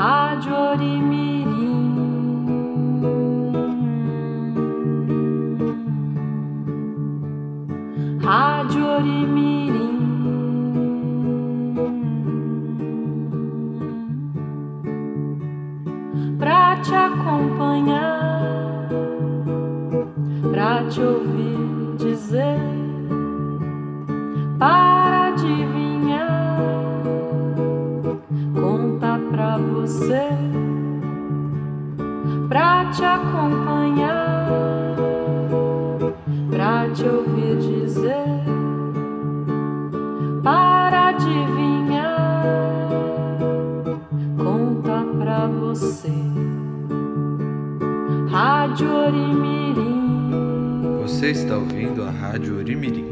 Rádio Orimirim. Rádio Orimirim. Pra te acompanhar, pra te ouvir dizer, acompanhar, pra te ouvir dizer, para adivinhar, conta pra você. Rádio Orimirim. Você está ouvindo a Rádio Orimirim.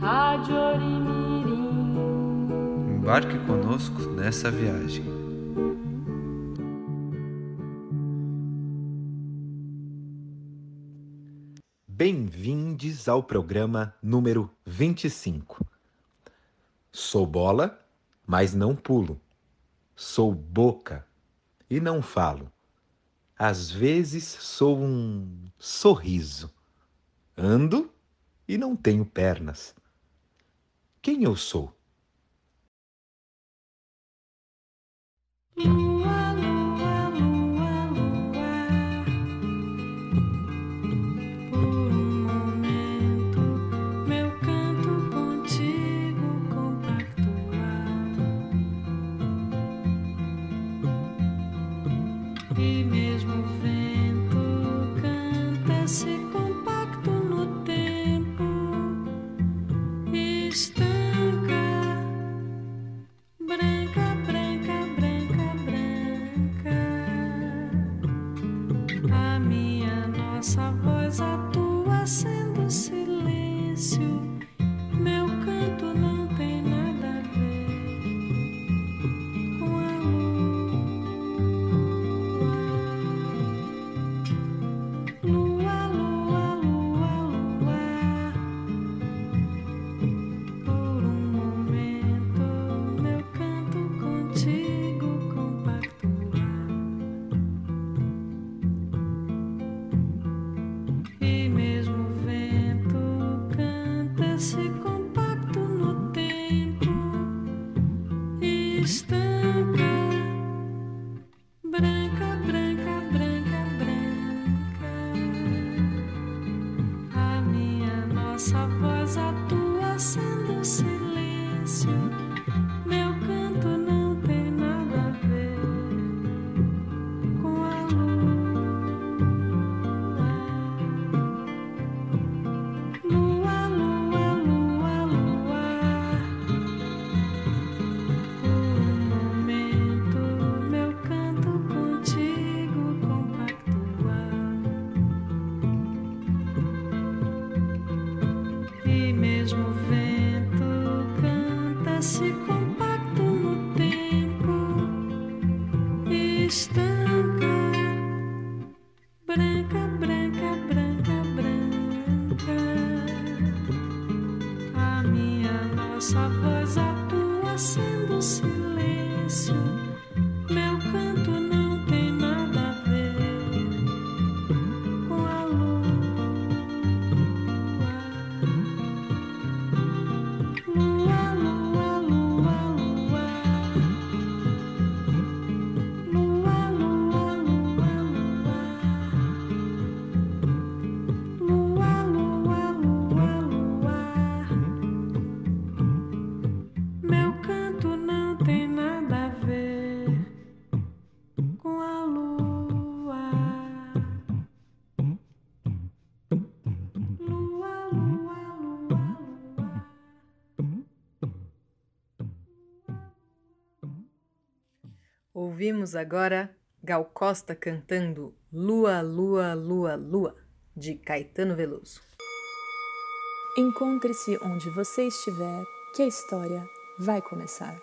Rádio Orimirim. Embarque conosco nessa viagem. Ao programa número 25. Sou bola, mas não pulo. Sou boca e não falo. Às vezes sou um sorriso. Ando e não tenho pernas. Quem eu sou? Ouvimos agora Gal Costa cantando Lua, Lua, Lua, Lua, de Caetano Veloso. Encontre-se onde você estiver, que a história vai começar.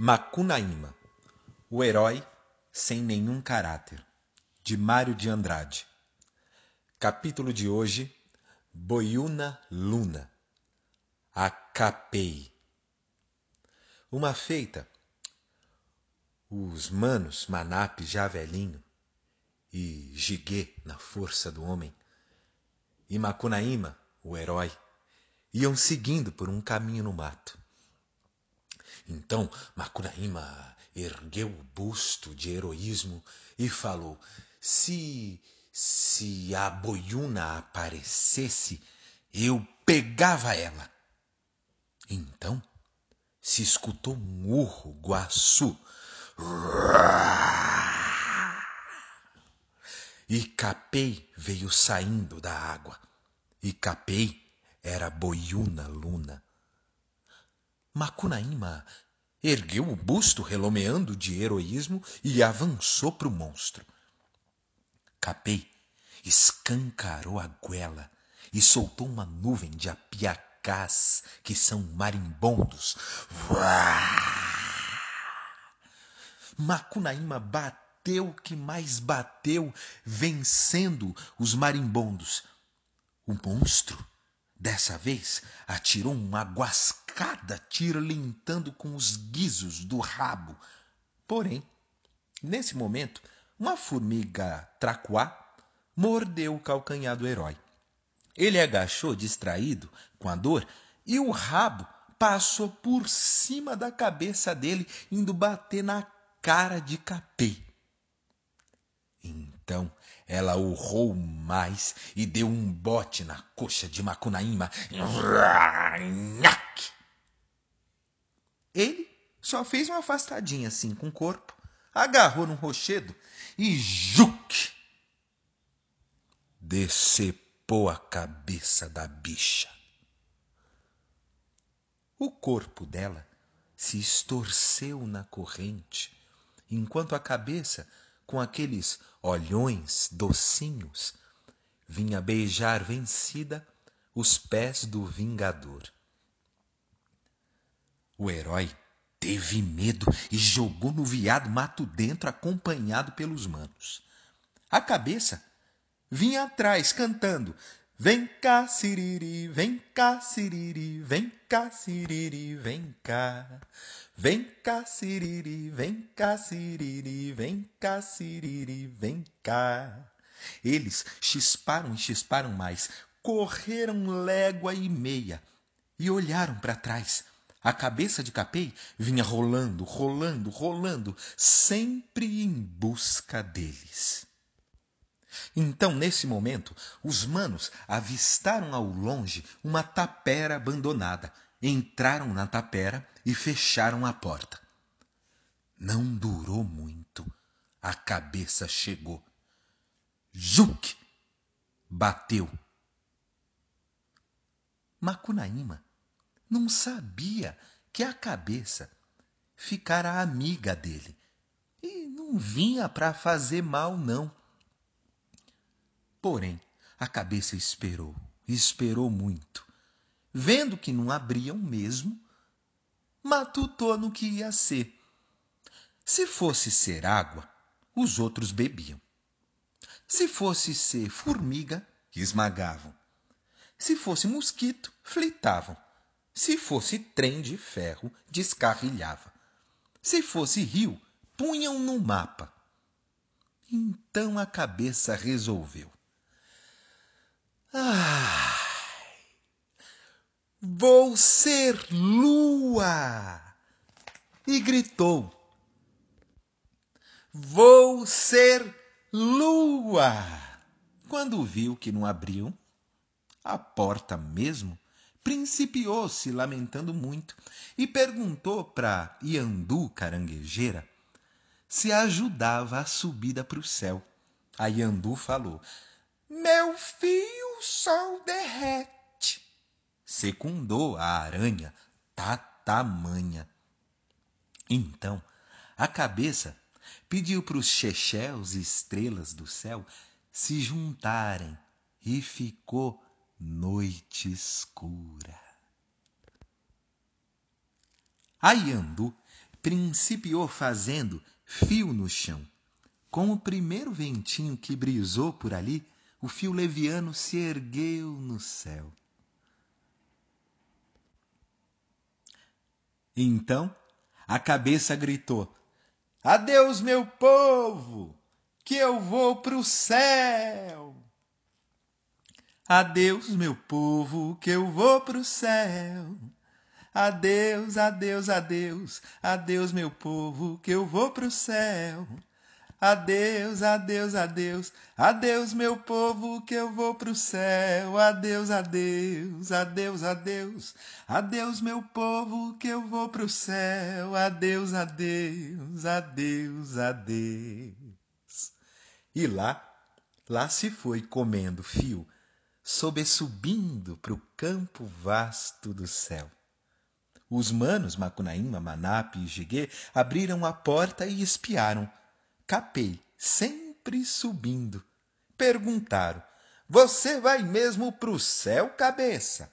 Macunaíma, o herói sem nenhum caráter, de Mário de Andrade. Capítulo de hoje: Boiuna Luna, Acapei. Uma feita, os manos Manap já velhinho e Jiguê na força do homem, e Macunaíma, o herói, iam seguindo por um caminho no mato. Então Macunaíma ergueu o busto de heroísmo e falou: Se se a boiuna aparecesse, eu pegava ela. Então se escutou um urro guaçu. E Capei veio saindo da água. E Capei era Boiuna Luna. Macunaíma ergueu o busto relomeando de heroísmo e avançou para o monstro. Capei escancarou a goela e soltou uma nuvem de apiacás, que são marimbondos. Macunaíma bateu que mais bateu, vencendo os marimbondos. O monstro, dessa vez, atirou uma guascada, tirlintando com os guizos do rabo. Porém, nesse momento, uma formiga tracuá mordeu o calcanhar do herói. Ele agachou distraído com a dor e o rabo passou por cima da cabeça dele, indo bater na cara de Capê. Então ela urrou mais e deu um bote na coxa de Macunaíma. Ele só fez uma afastadinha assim com o corpo, agarrou num rochedo e juque! Decepou a cabeça da bicha. O corpo dela se estorceu na corrente, enquanto a cabeça, com aqueles olhões docinhos, vinha beijar vencida os pés do vingador. O herói teve medo e jogou no viado mato dentro, acompanhado pelos manos. A cabeça vinha atrás cantando: Vem cá, Siriri, vem cá, Siriri, vem cá, Siriri, vem cá. Vem cá, Siriri, vem cá, Siriri, vem cá, Siriri, vem cá. Eles chisparam e chisparam mais, correram légua e meia e olharam para trás. A cabeça de Capei vinha rolando, rolando, rolando, sempre em busca deles. Então, nesse momento, os manos avistaram ao longe uma tapera abandonada. Entraram na tapera e fecharam a porta. Não durou muito. A cabeça chegou. Juque! Bateu. Macunaíma não sabia que a cabeça ficara amiga dele e não vinha para fazer mal, não. Porém, a cabeça esperou, esperou muito. Vendo que não abriam mesmo, matutou no que ia ser. Se fosse ser água, os outros bebiam. Se fosse ser formiga, esmagavam. Se fosse mosquito, flitavam. Se fosse trem de ferro, descarrilhava. Se fosse rio, punham no mapa. Então a cabeça resolveu. Ai, vou ser lua! E gritou: Vou ser lua! Quando viu que não abriam a porta mesmo, principiou se lamentando muito e perguntou para Iandu caranguejeira se ajudava a subida para o céu. A Iandu falou: Meu filho, o sol derrete. Secundou a aranha tatamanha. Então, a cabeça pediu para os chechéus e estrelas do céu se juntarem e ficou noite escura. A Iandu principiou fazendo fio no chão. Com o primeiro ventinho que brisou por ali, o fio leviano se ergueu no céu. Então a cabeça gritou: Adeus, meu povo, que eu vou pro céu. Adeus, meu povo, que eu vou pro céu. Adeus, adeus, adeus, adeus, meu povo, que eu vou pro céu. Adeus, adeus, adeus, adeus, meu povo, que eu vou pro céu. Adeus, adeus, adeus, adeus, adeus, meu povo, que eu vou pro céu. Adeus, adeus, adeus, adeus. E lá, lá se foi comendo fio, sobe subindo pro campo vasto do céu. Os manos Macunaíma, Manap e Jiguê abriram a porta e espiaram Capei, sempre subindo. Perguntaram: Você vai mesmo pro céu, cabeça?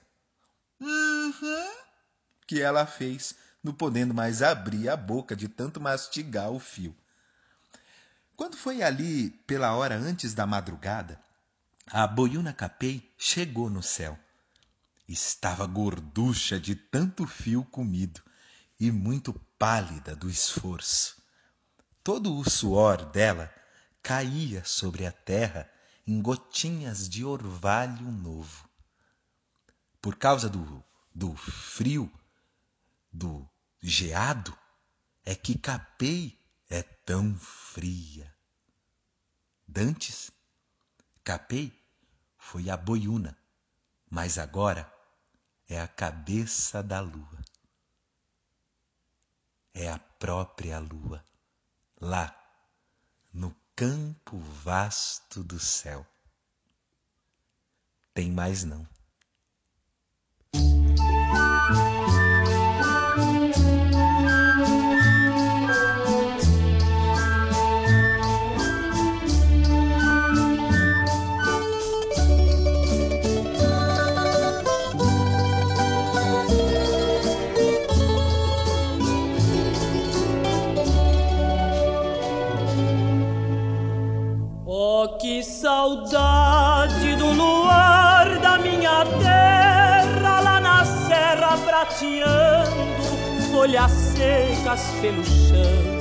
Uhum. Que ela fez, não podendo mais abrir a boca de tanto mastigar o fio. Quando foi ali pela hora antes da madrugada, a boiuna Capei chegou no céu. Estava gorducha de tanto fio comido e muito pálida do esforço. Todo o suor dela caía sobre a terra em gotinhas de orvalho novo. Por causa do, do frio, do geado, é que Capei é tão fria. Dantes, Capei foi a boiuna, mas agora é a cabeça da lua. É a própria lua lá no campo vasto do céu. Tem mais não. Folhas secas pelo chão.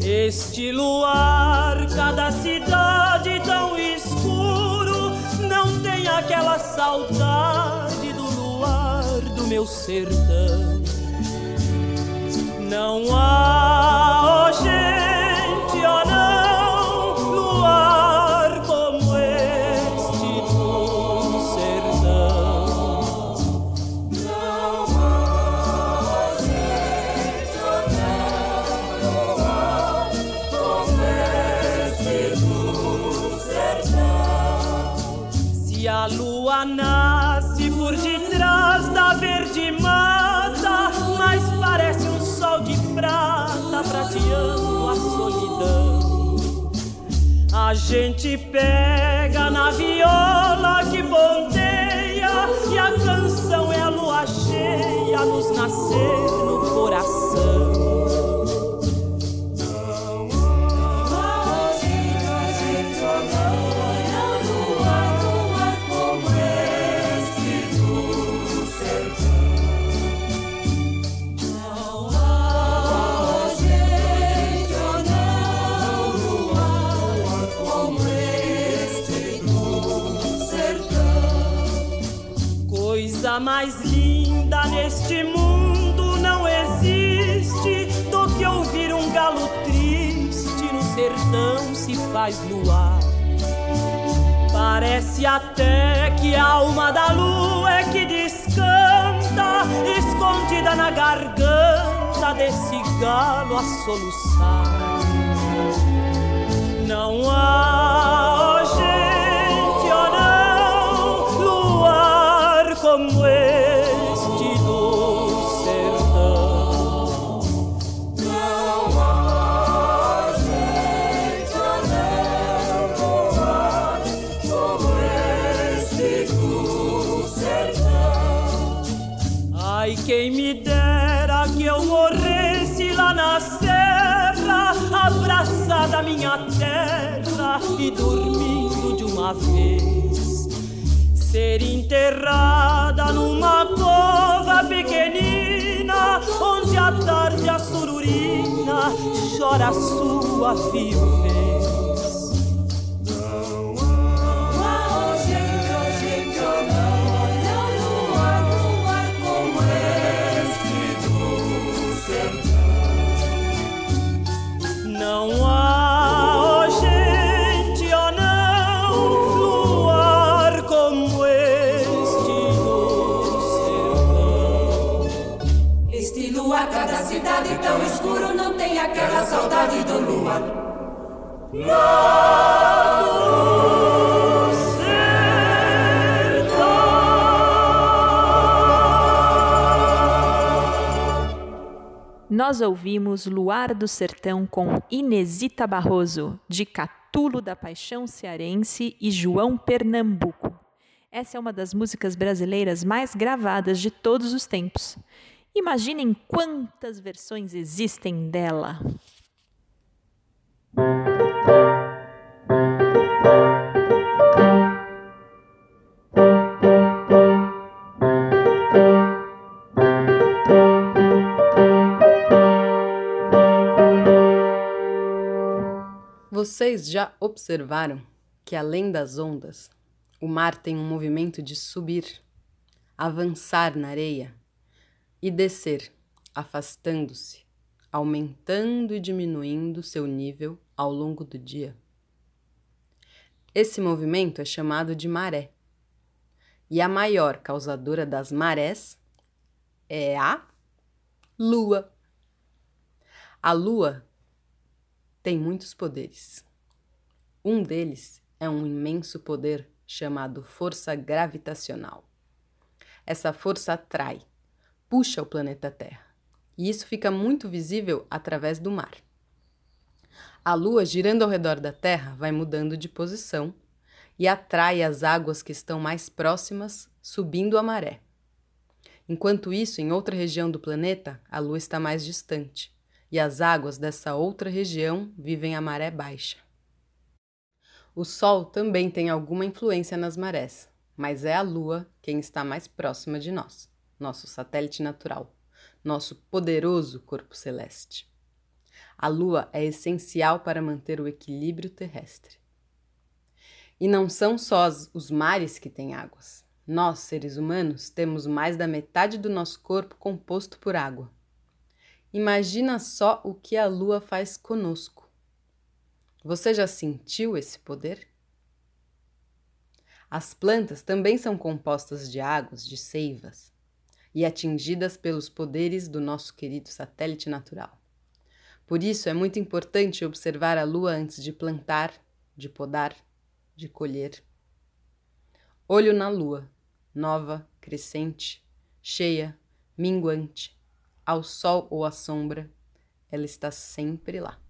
Este luar, cada cidade tão escuro, não tem aquela saudade do luar do meu sertão. Não há hoje como este do sertão. Não há jeito não voar como este do sertão. Ai, quem me dera que eu morresse lá na serra, abraçada à minha terra, e dormindo de uma vez. Sua Nós ouvimos Luar do Sertão com Inesita Barroso, de Catulo da Paixão Cearense e João Pernambuco. Essa é uma das músicas brasileiras mais gravadas de todos os tempos. Imaginem quantas versões existem dela. Vocês já observaram que, além das ondas, o mar tem um movimento de subir, avançar na areia e descer, afastando-se, aumentando e diminuindo seu nível ao longo do dia. Esse movimento é chamado de maré. E a maior causadora das marés é a Lua. A Lua tem muitos poderes. Um deles é um imenso poder chamado força gravitacional. Essa força atrai, puxa o planeta Terra, e isso fica muito visível através do mar. A Lua, girando ao redor da Terra, vai mudando de posição e atrai as águas que estão mais próximas, subindo a maré. Enquanto isso, em outra região do planeta, a Lua está mais distante e as águas dessa outra região vivem a maré baixa. O Sol também tem alguma influência nas marés, mas é a Lua quem está mais próxima de nós, nosso satélite natural, nosso poderoso corpo celeste. A Lua é essencial para manter o equilíbrio terrestre. E não são só os mares que têm águas. Nós, seres humanos, temos mais da metade do nosso corpo composto por água. Imagina só o que a lua faz conosco. Você já sentiu esse poder? As plantas também são compostas de águas, de seivas, e atingidas pelos poderes do nosso querido satélite natural. Por isso é muito importante observar a lua antes de plantar, de podar, de colher. Olho na lua, nova, crescente, cheia, minguante, ao sol ou à sombra, ela está sempre lá.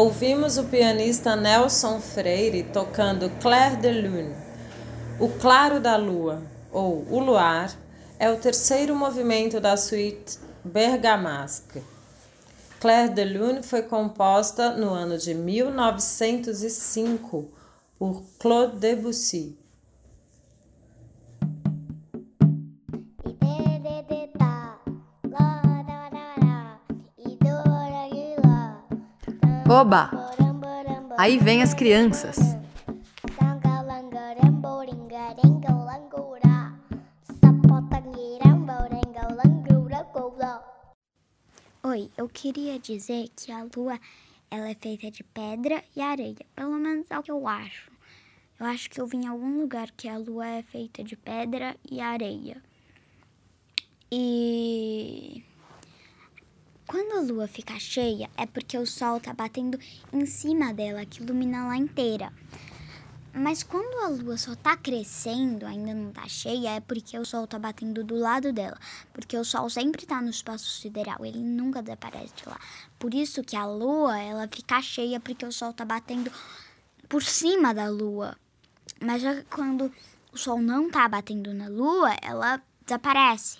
Ouvimos o pianista Nelson Freire tocando Clair de Lune. O Claro da Lua, ou O Luar, é o terceiro movimento da suíte Bergamasque. Clair de Lune foi composta no ano de 1905 por Claude Debussy. Oba! Aí vem as crianças. Oi, eu queria dizer que a lua ela é feita de pedra e areia, pelo menos é o que eu acho. Eu acho que eu vi em algum lugar que a lua é feita de pedra e areia. E quando a lua fica cheia, é porque o sol tá batendo em cima dela, que ilumina ela inteira. Mas quando a lua só tá crescendo, ainda não tá cheia, é porque o sol tá batendo do lado dela. Porque o sol sempre tá no espaço sideral, ele nunca desaparece de lá. Por isso que a lua, ela fica cheia porque o sol tá batendo por cima da lua. Mas quando o sol não tá batendo na lua, ela desaparece.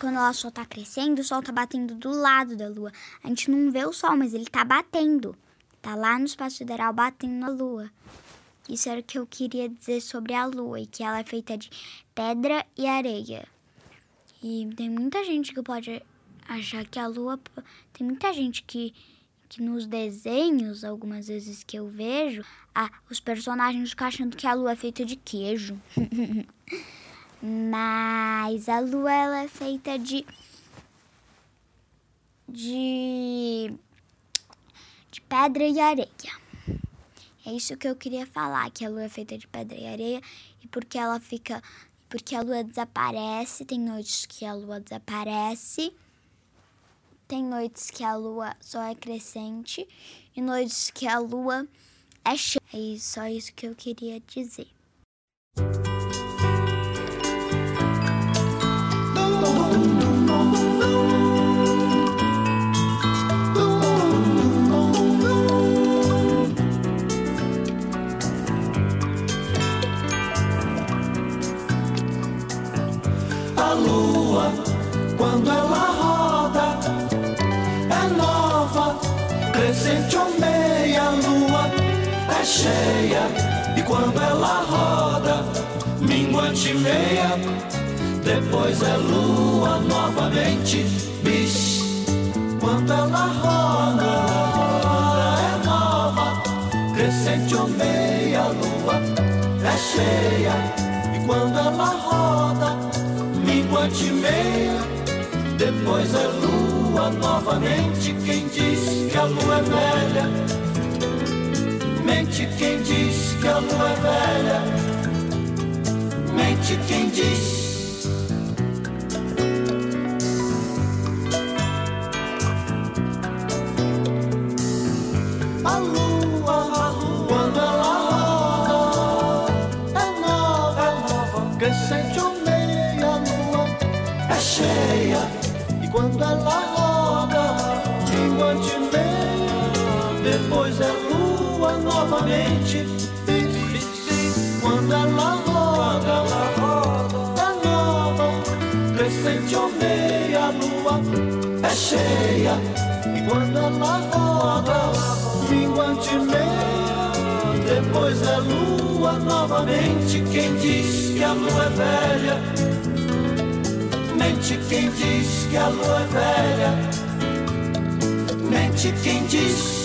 Quando ela só tá crescendo, o sol tá batendo do lado da lua. A gente não vê o sol, mas ele tá batendo. Tá lá no espaço sideral batendo na lua. Isso era o que eu queria dizer sobre a lua e que ela é feita de pedra e areia. E tem muita gente que pode achar que a lua. Tem muita gente que, que nos desenhos, algumas vezes que eu vejo, ah, os personagens ficam achando que a lua é feita de queijo. Mas a lua ela é feita de de de pedra e areia. É isso que eu queria falar, que a lua é feita de pedra e areia e porque ela fica porque a lua desaparece, tem noites que a lua desaparece. Tem noites que a lua só é crescente e noites que a lua é cheia. É só isso que eu queria dizer. É cheia. E quando ela roda, minguante meia, depois é lua novamente, bis. Quando ela roda, é nova, crescente ou meia lua, é cheia. E quando ela roda, minguante meia, depois é lua novamente. Quem diz que a lua é velha, mente quem diz que a lua é velha, mente quem diz. Cheia. E quando ela roda, minguante meia, depois é lua novamente. Quem diz que a lua é velha, mente quem diz que a lua é velha, mente quem diz.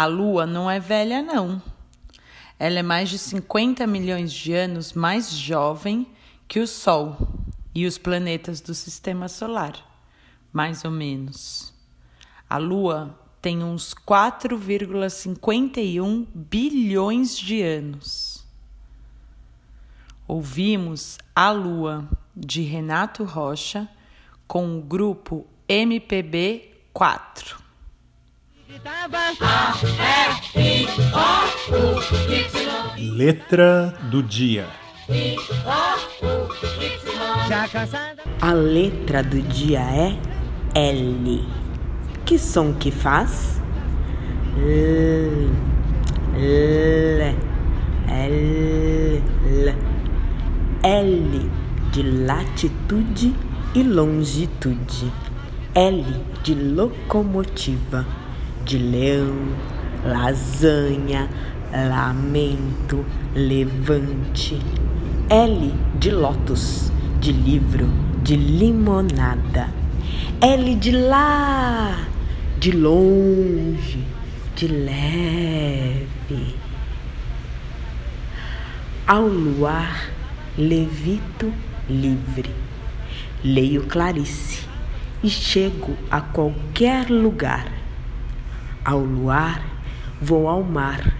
A Lua não é velha, não. Ela é mais de 50 milhões de anos mais jovem que o Sol e os planetas do sistema solar, mais ou menos. A Lua tem uns 4,51 bilhões de anos. Ouvimos A Lua, de Renato Rocha, com o grupo MPB 4. Letra do dia. A letra do dia é L. Que som que faz? L. L. L. L. L de latitude e longitude. L de locomotiva de leão, lasanha, lamento, levante. L de lótus, de livro, de limonada. L de lá, de longe, de leve. Ao luar, levito livre. Leio Clarice e chego a qualquer lugar ao luar, vou ao mar,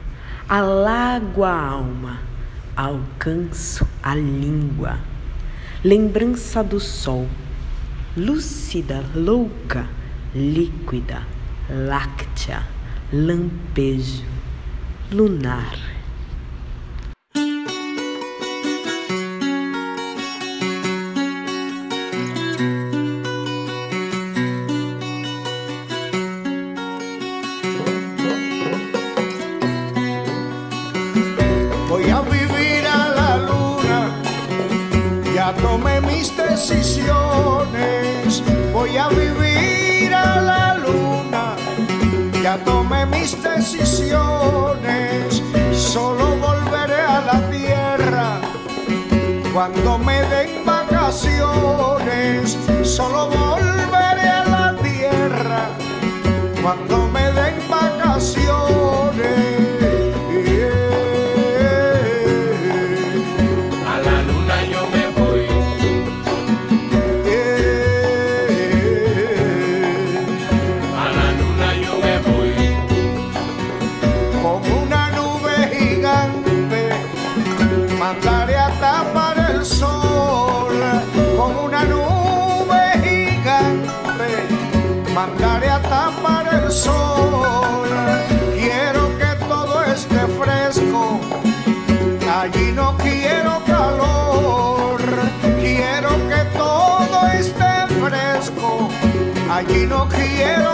alago a alma, alcanço a língua. Lembrança do sol, lúcida, louca, líquida, láctea, lampejo, lunar. Mis decisiones, solo volveré a la tierra cuando me den vacaciones, solo volveré a la tierra cuando me den vacaciones. creyeron.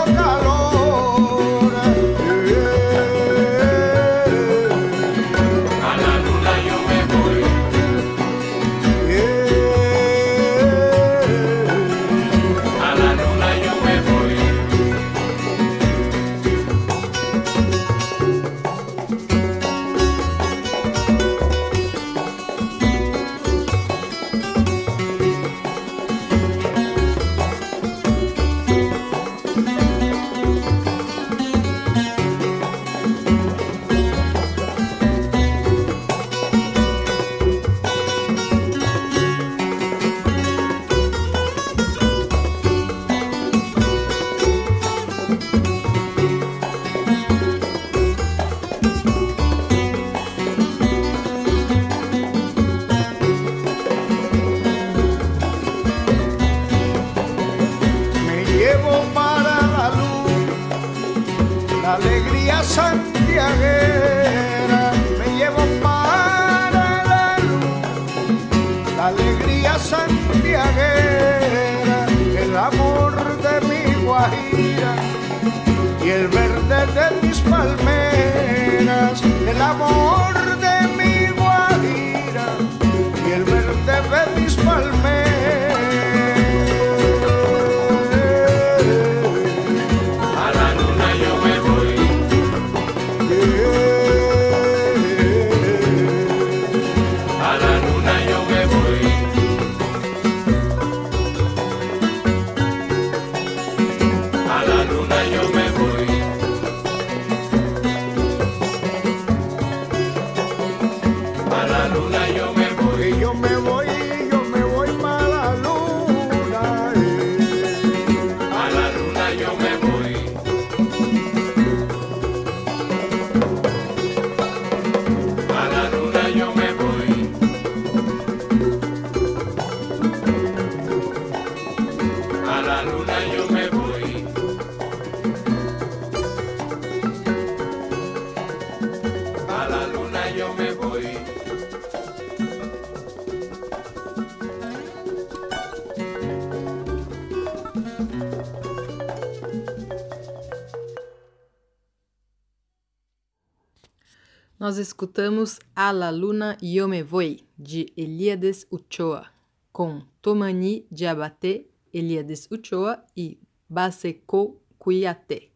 Nós escutamos A la Luna Yo Me Voy, de Eliades Uchoa, com Tomani de Abaté, Eliades Uchoa e Baseco Cuiaté.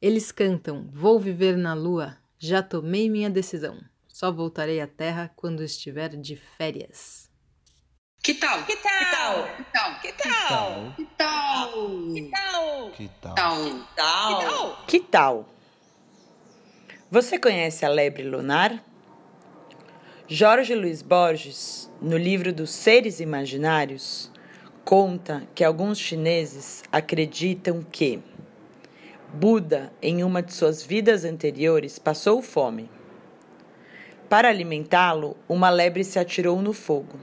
Eles cantam Vou viver na lua, já tomei minha decisão. Só voltarei à terra quando estiver de férias. Que tal? Que tal? Que tal? Que tal? Que tal? Que tal? Que tal? Que tal? Que tal? Você conhece a lebre lunar? Jorge Luiz Borges, no livro dos Seres Imaginários, conta que alguns chineses acreditam que Buda, em uma de suas vidas anteriores, passou fome. Para alimentá-lo, uma lebre se atirou no fogo.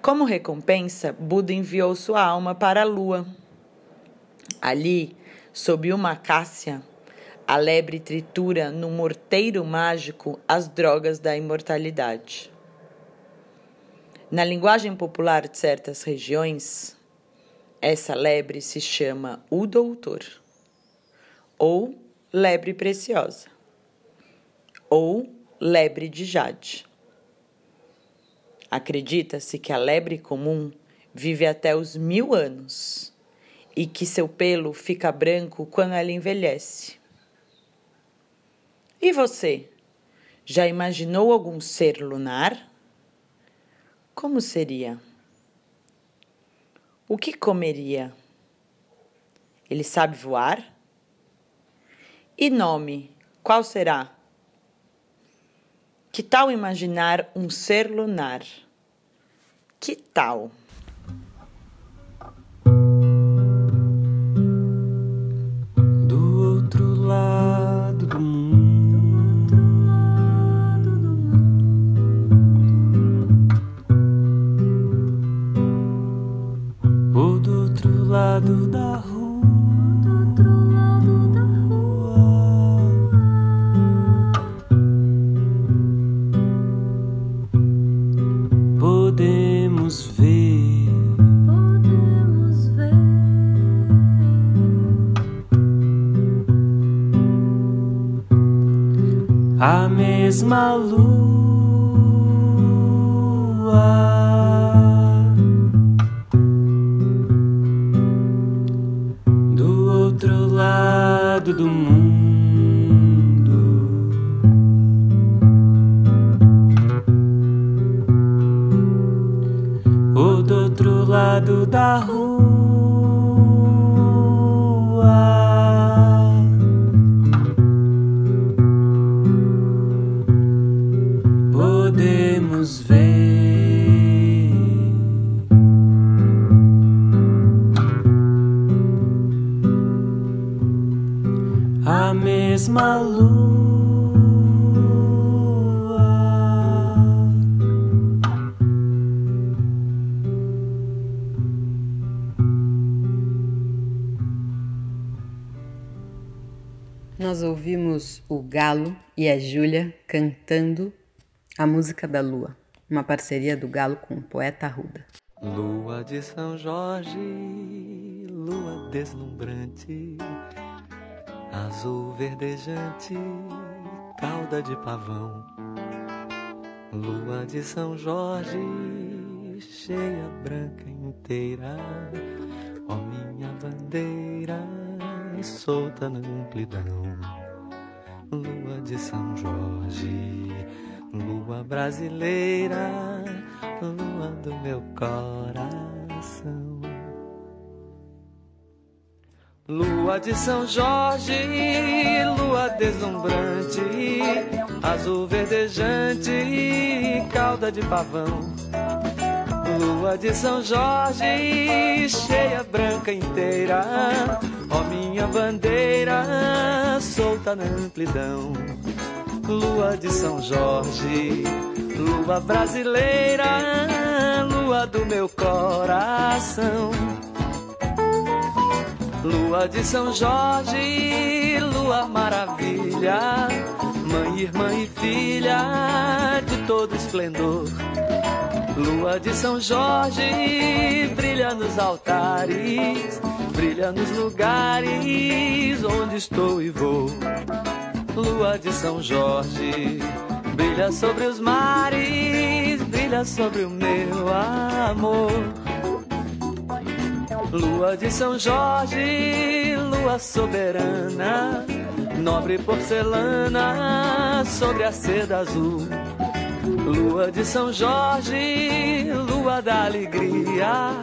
Como recompensa, Buda enviou sua alma para a lua. Ali, sob uma acácia, a lebre tritura num morteiro mágico as drogas da imortalidade. Na linguagem popular de certas regiões, essa lebre se chama o doutor, ou lebre preciosa, ou lebre de jade. Acredita-se que a lebre comum vive até os mil anos e que seu pelo fica branco quando ela envelhece. E você? Já imaginou algum ser lunar? Como seria? O que comeria? Ele sabe voar? E nome, qual será? Que tal imaginar um ser lunar? Que tal? maluco. Galo e a Júlia cantando a música da lua, uma parceria do Galo com o poeta Arruda. Lua de São Jorge, lua deslumbrante, azul verdejante, cauda de pavão. Lua de São Jorge, cheia, branca inteira, ó minha bandeira, solta na amplidão. Lua de São Jorge, lua brasileira, lua do meu coração. Lua de São Jorge, lua deslumbrante, azul verdejante, cauda de pavão. Lua de São Jorge, cheia, branca inteira, ó minha bandeira, solta na amplidão. Lua de São Jorge, lua brasileira, lua do meu coração. Lua de São Jorge, lua maravilha, mãe, irmã e filha de todo esplendor. Lua de São Jorge, brilha nos altares, brilha nos lugares onde estou e vou. lua de São Jorge, brilha sobre os mares, brilha sobre o meu amor. Lua de São Jorge, lua soberana, nobre porcelana sobre a seda azul. Lua de São Jorge, lua da alegria,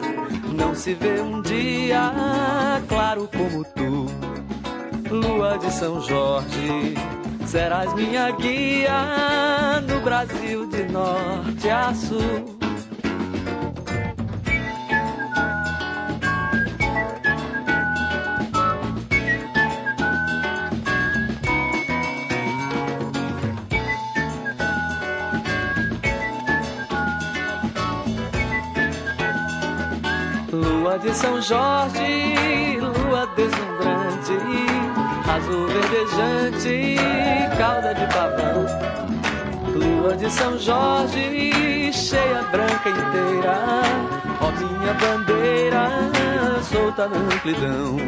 não se vê um dia claro como tu. Lua de São Jorge, serás minha guia no Brasil de norte a sul. Lua de São Jorge, lua deslumbrante, azul verdejante, cauda de pavão. Lua de São Jorge, cheia branca inteira, ó minha bandeira, solta na amplidão.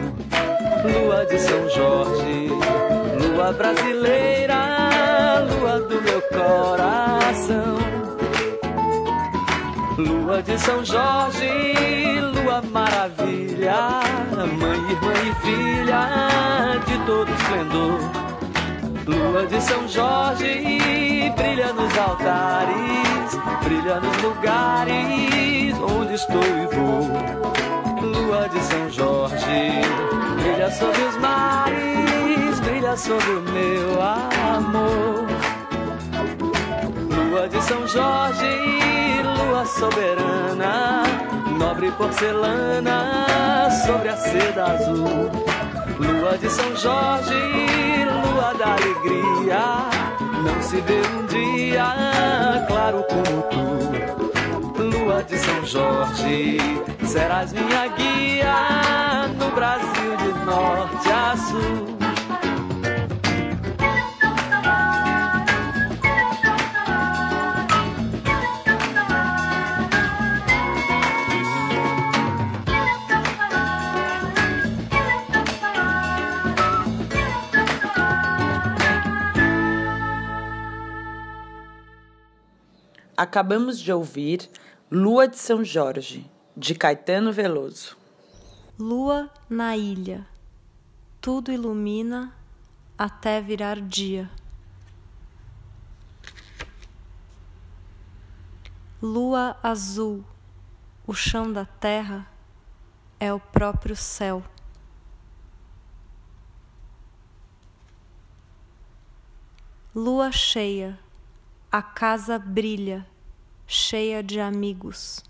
Lua de São Jorge, lua brasileira, lua do meu coração. Lua de São Jorge, lua maravilha, mãe, irmã e filha de todo esplendor. Lua de São Jorge, brilha nos altares, brilha nos lugares onde estou e vou. Lua de São Jorge, brilha sobre os mares, brilha sobre o meu amor. Lua de São Jorge, lua soberana, nobre porcelana sobre a seda azul. Lua de São Jorge, lua da alegria, não se vê um dia claro como tu. Lua de São Jorge, serás minha guia no Brasil de norte a sul. Acabamos de ouvir Lua de São Jorge, de Caetano Veloso. Lua na ilha, tudo ilumina até virar dia. Lua azul, o chão da terra é o próprio céu. Lua cheia, a casa brilha, cheia de amigos.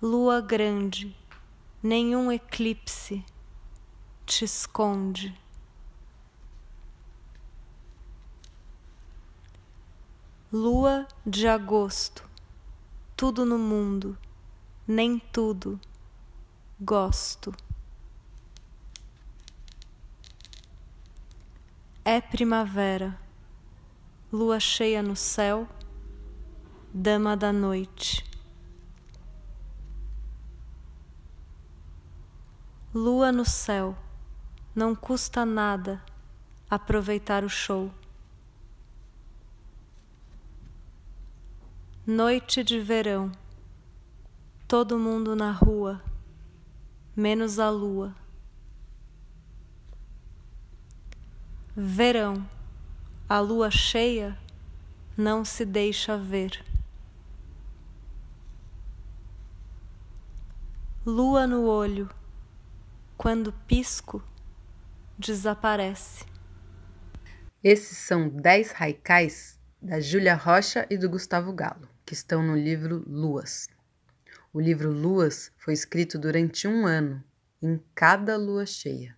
Lua grande, nenhum eclipse te esconde. Lua de agosto, tudo no mundo, nem tudo gosto. É primavera, lua cheia no céu, dama da noite. Lua no céu, não custa nada aproveitar o show. Noite de verão, todo mundo na rua, menos a lua. Verão, a lua cheia não se deixa ver. Lua no olho, quando pisco, desaparece. Esses são 10 haikais da Júlia Rocha e do Gustavo Galo, que estão no livro Luas. O livro Luas foi escrito durante um ano, em cada lua cheia.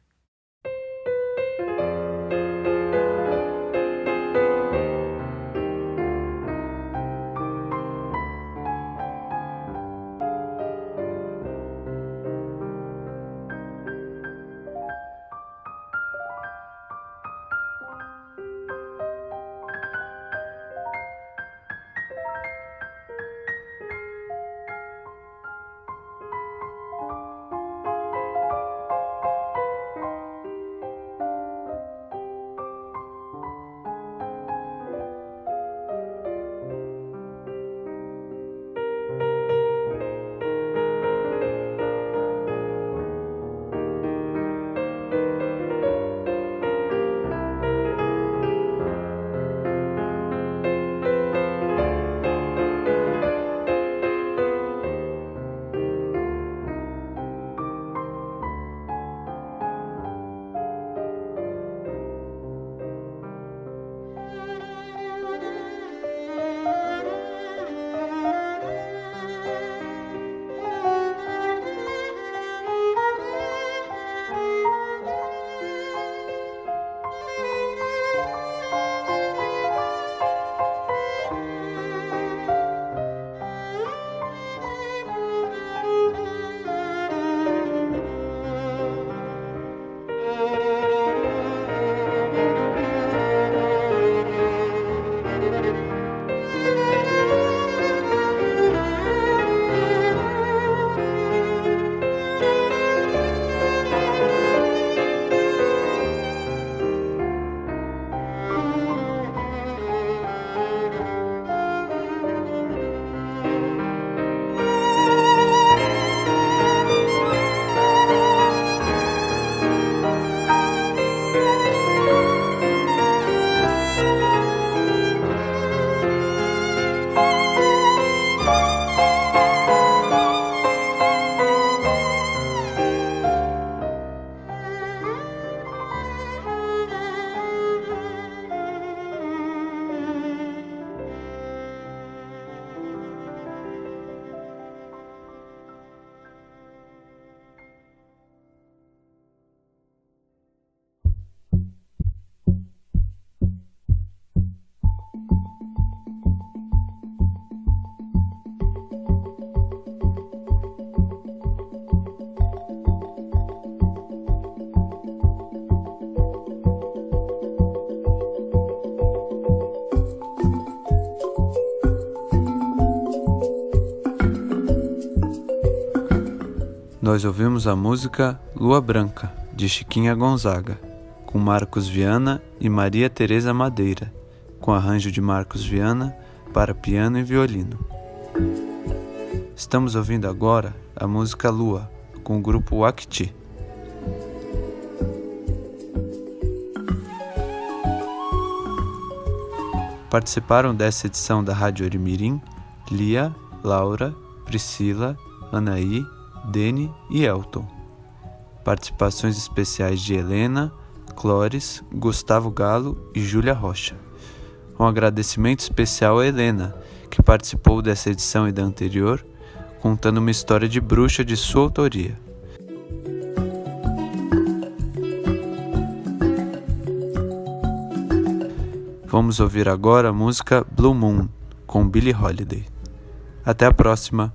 Nós ouvimos a música Lua Branca, de Chiquinha Gonzaga, com Marcos Viana e Maria Teresa Madeira, com arranjo de Marcos Viana para piano e violino. Estamos ouvindo agora a música Lua, com o grupo Wakti. Participaram dessa edição da Rádio Orimirim Lia, Laura, Priscila, Anaí, Dene e Elton. Participações especiais de Helena, Clores, Gustavo Galo e Júlia Rocha. Um agradecimento especial a Helena, que participou dessa edição e da anterior, contando uma história de bruxa de sua autoria. Vamos ouvir agora a música Blue Moon, com Billie Holiday. Até a próxima!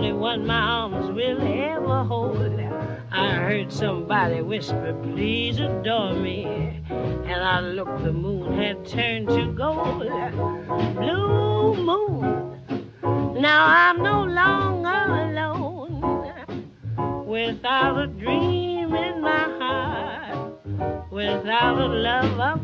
Only one my arms will ever hold. I heard somebody whisper, please adore me. And I looked, the moon had turned to gold. Blue moon, now I'm no longer alone. Without a dream in my heart, without a love of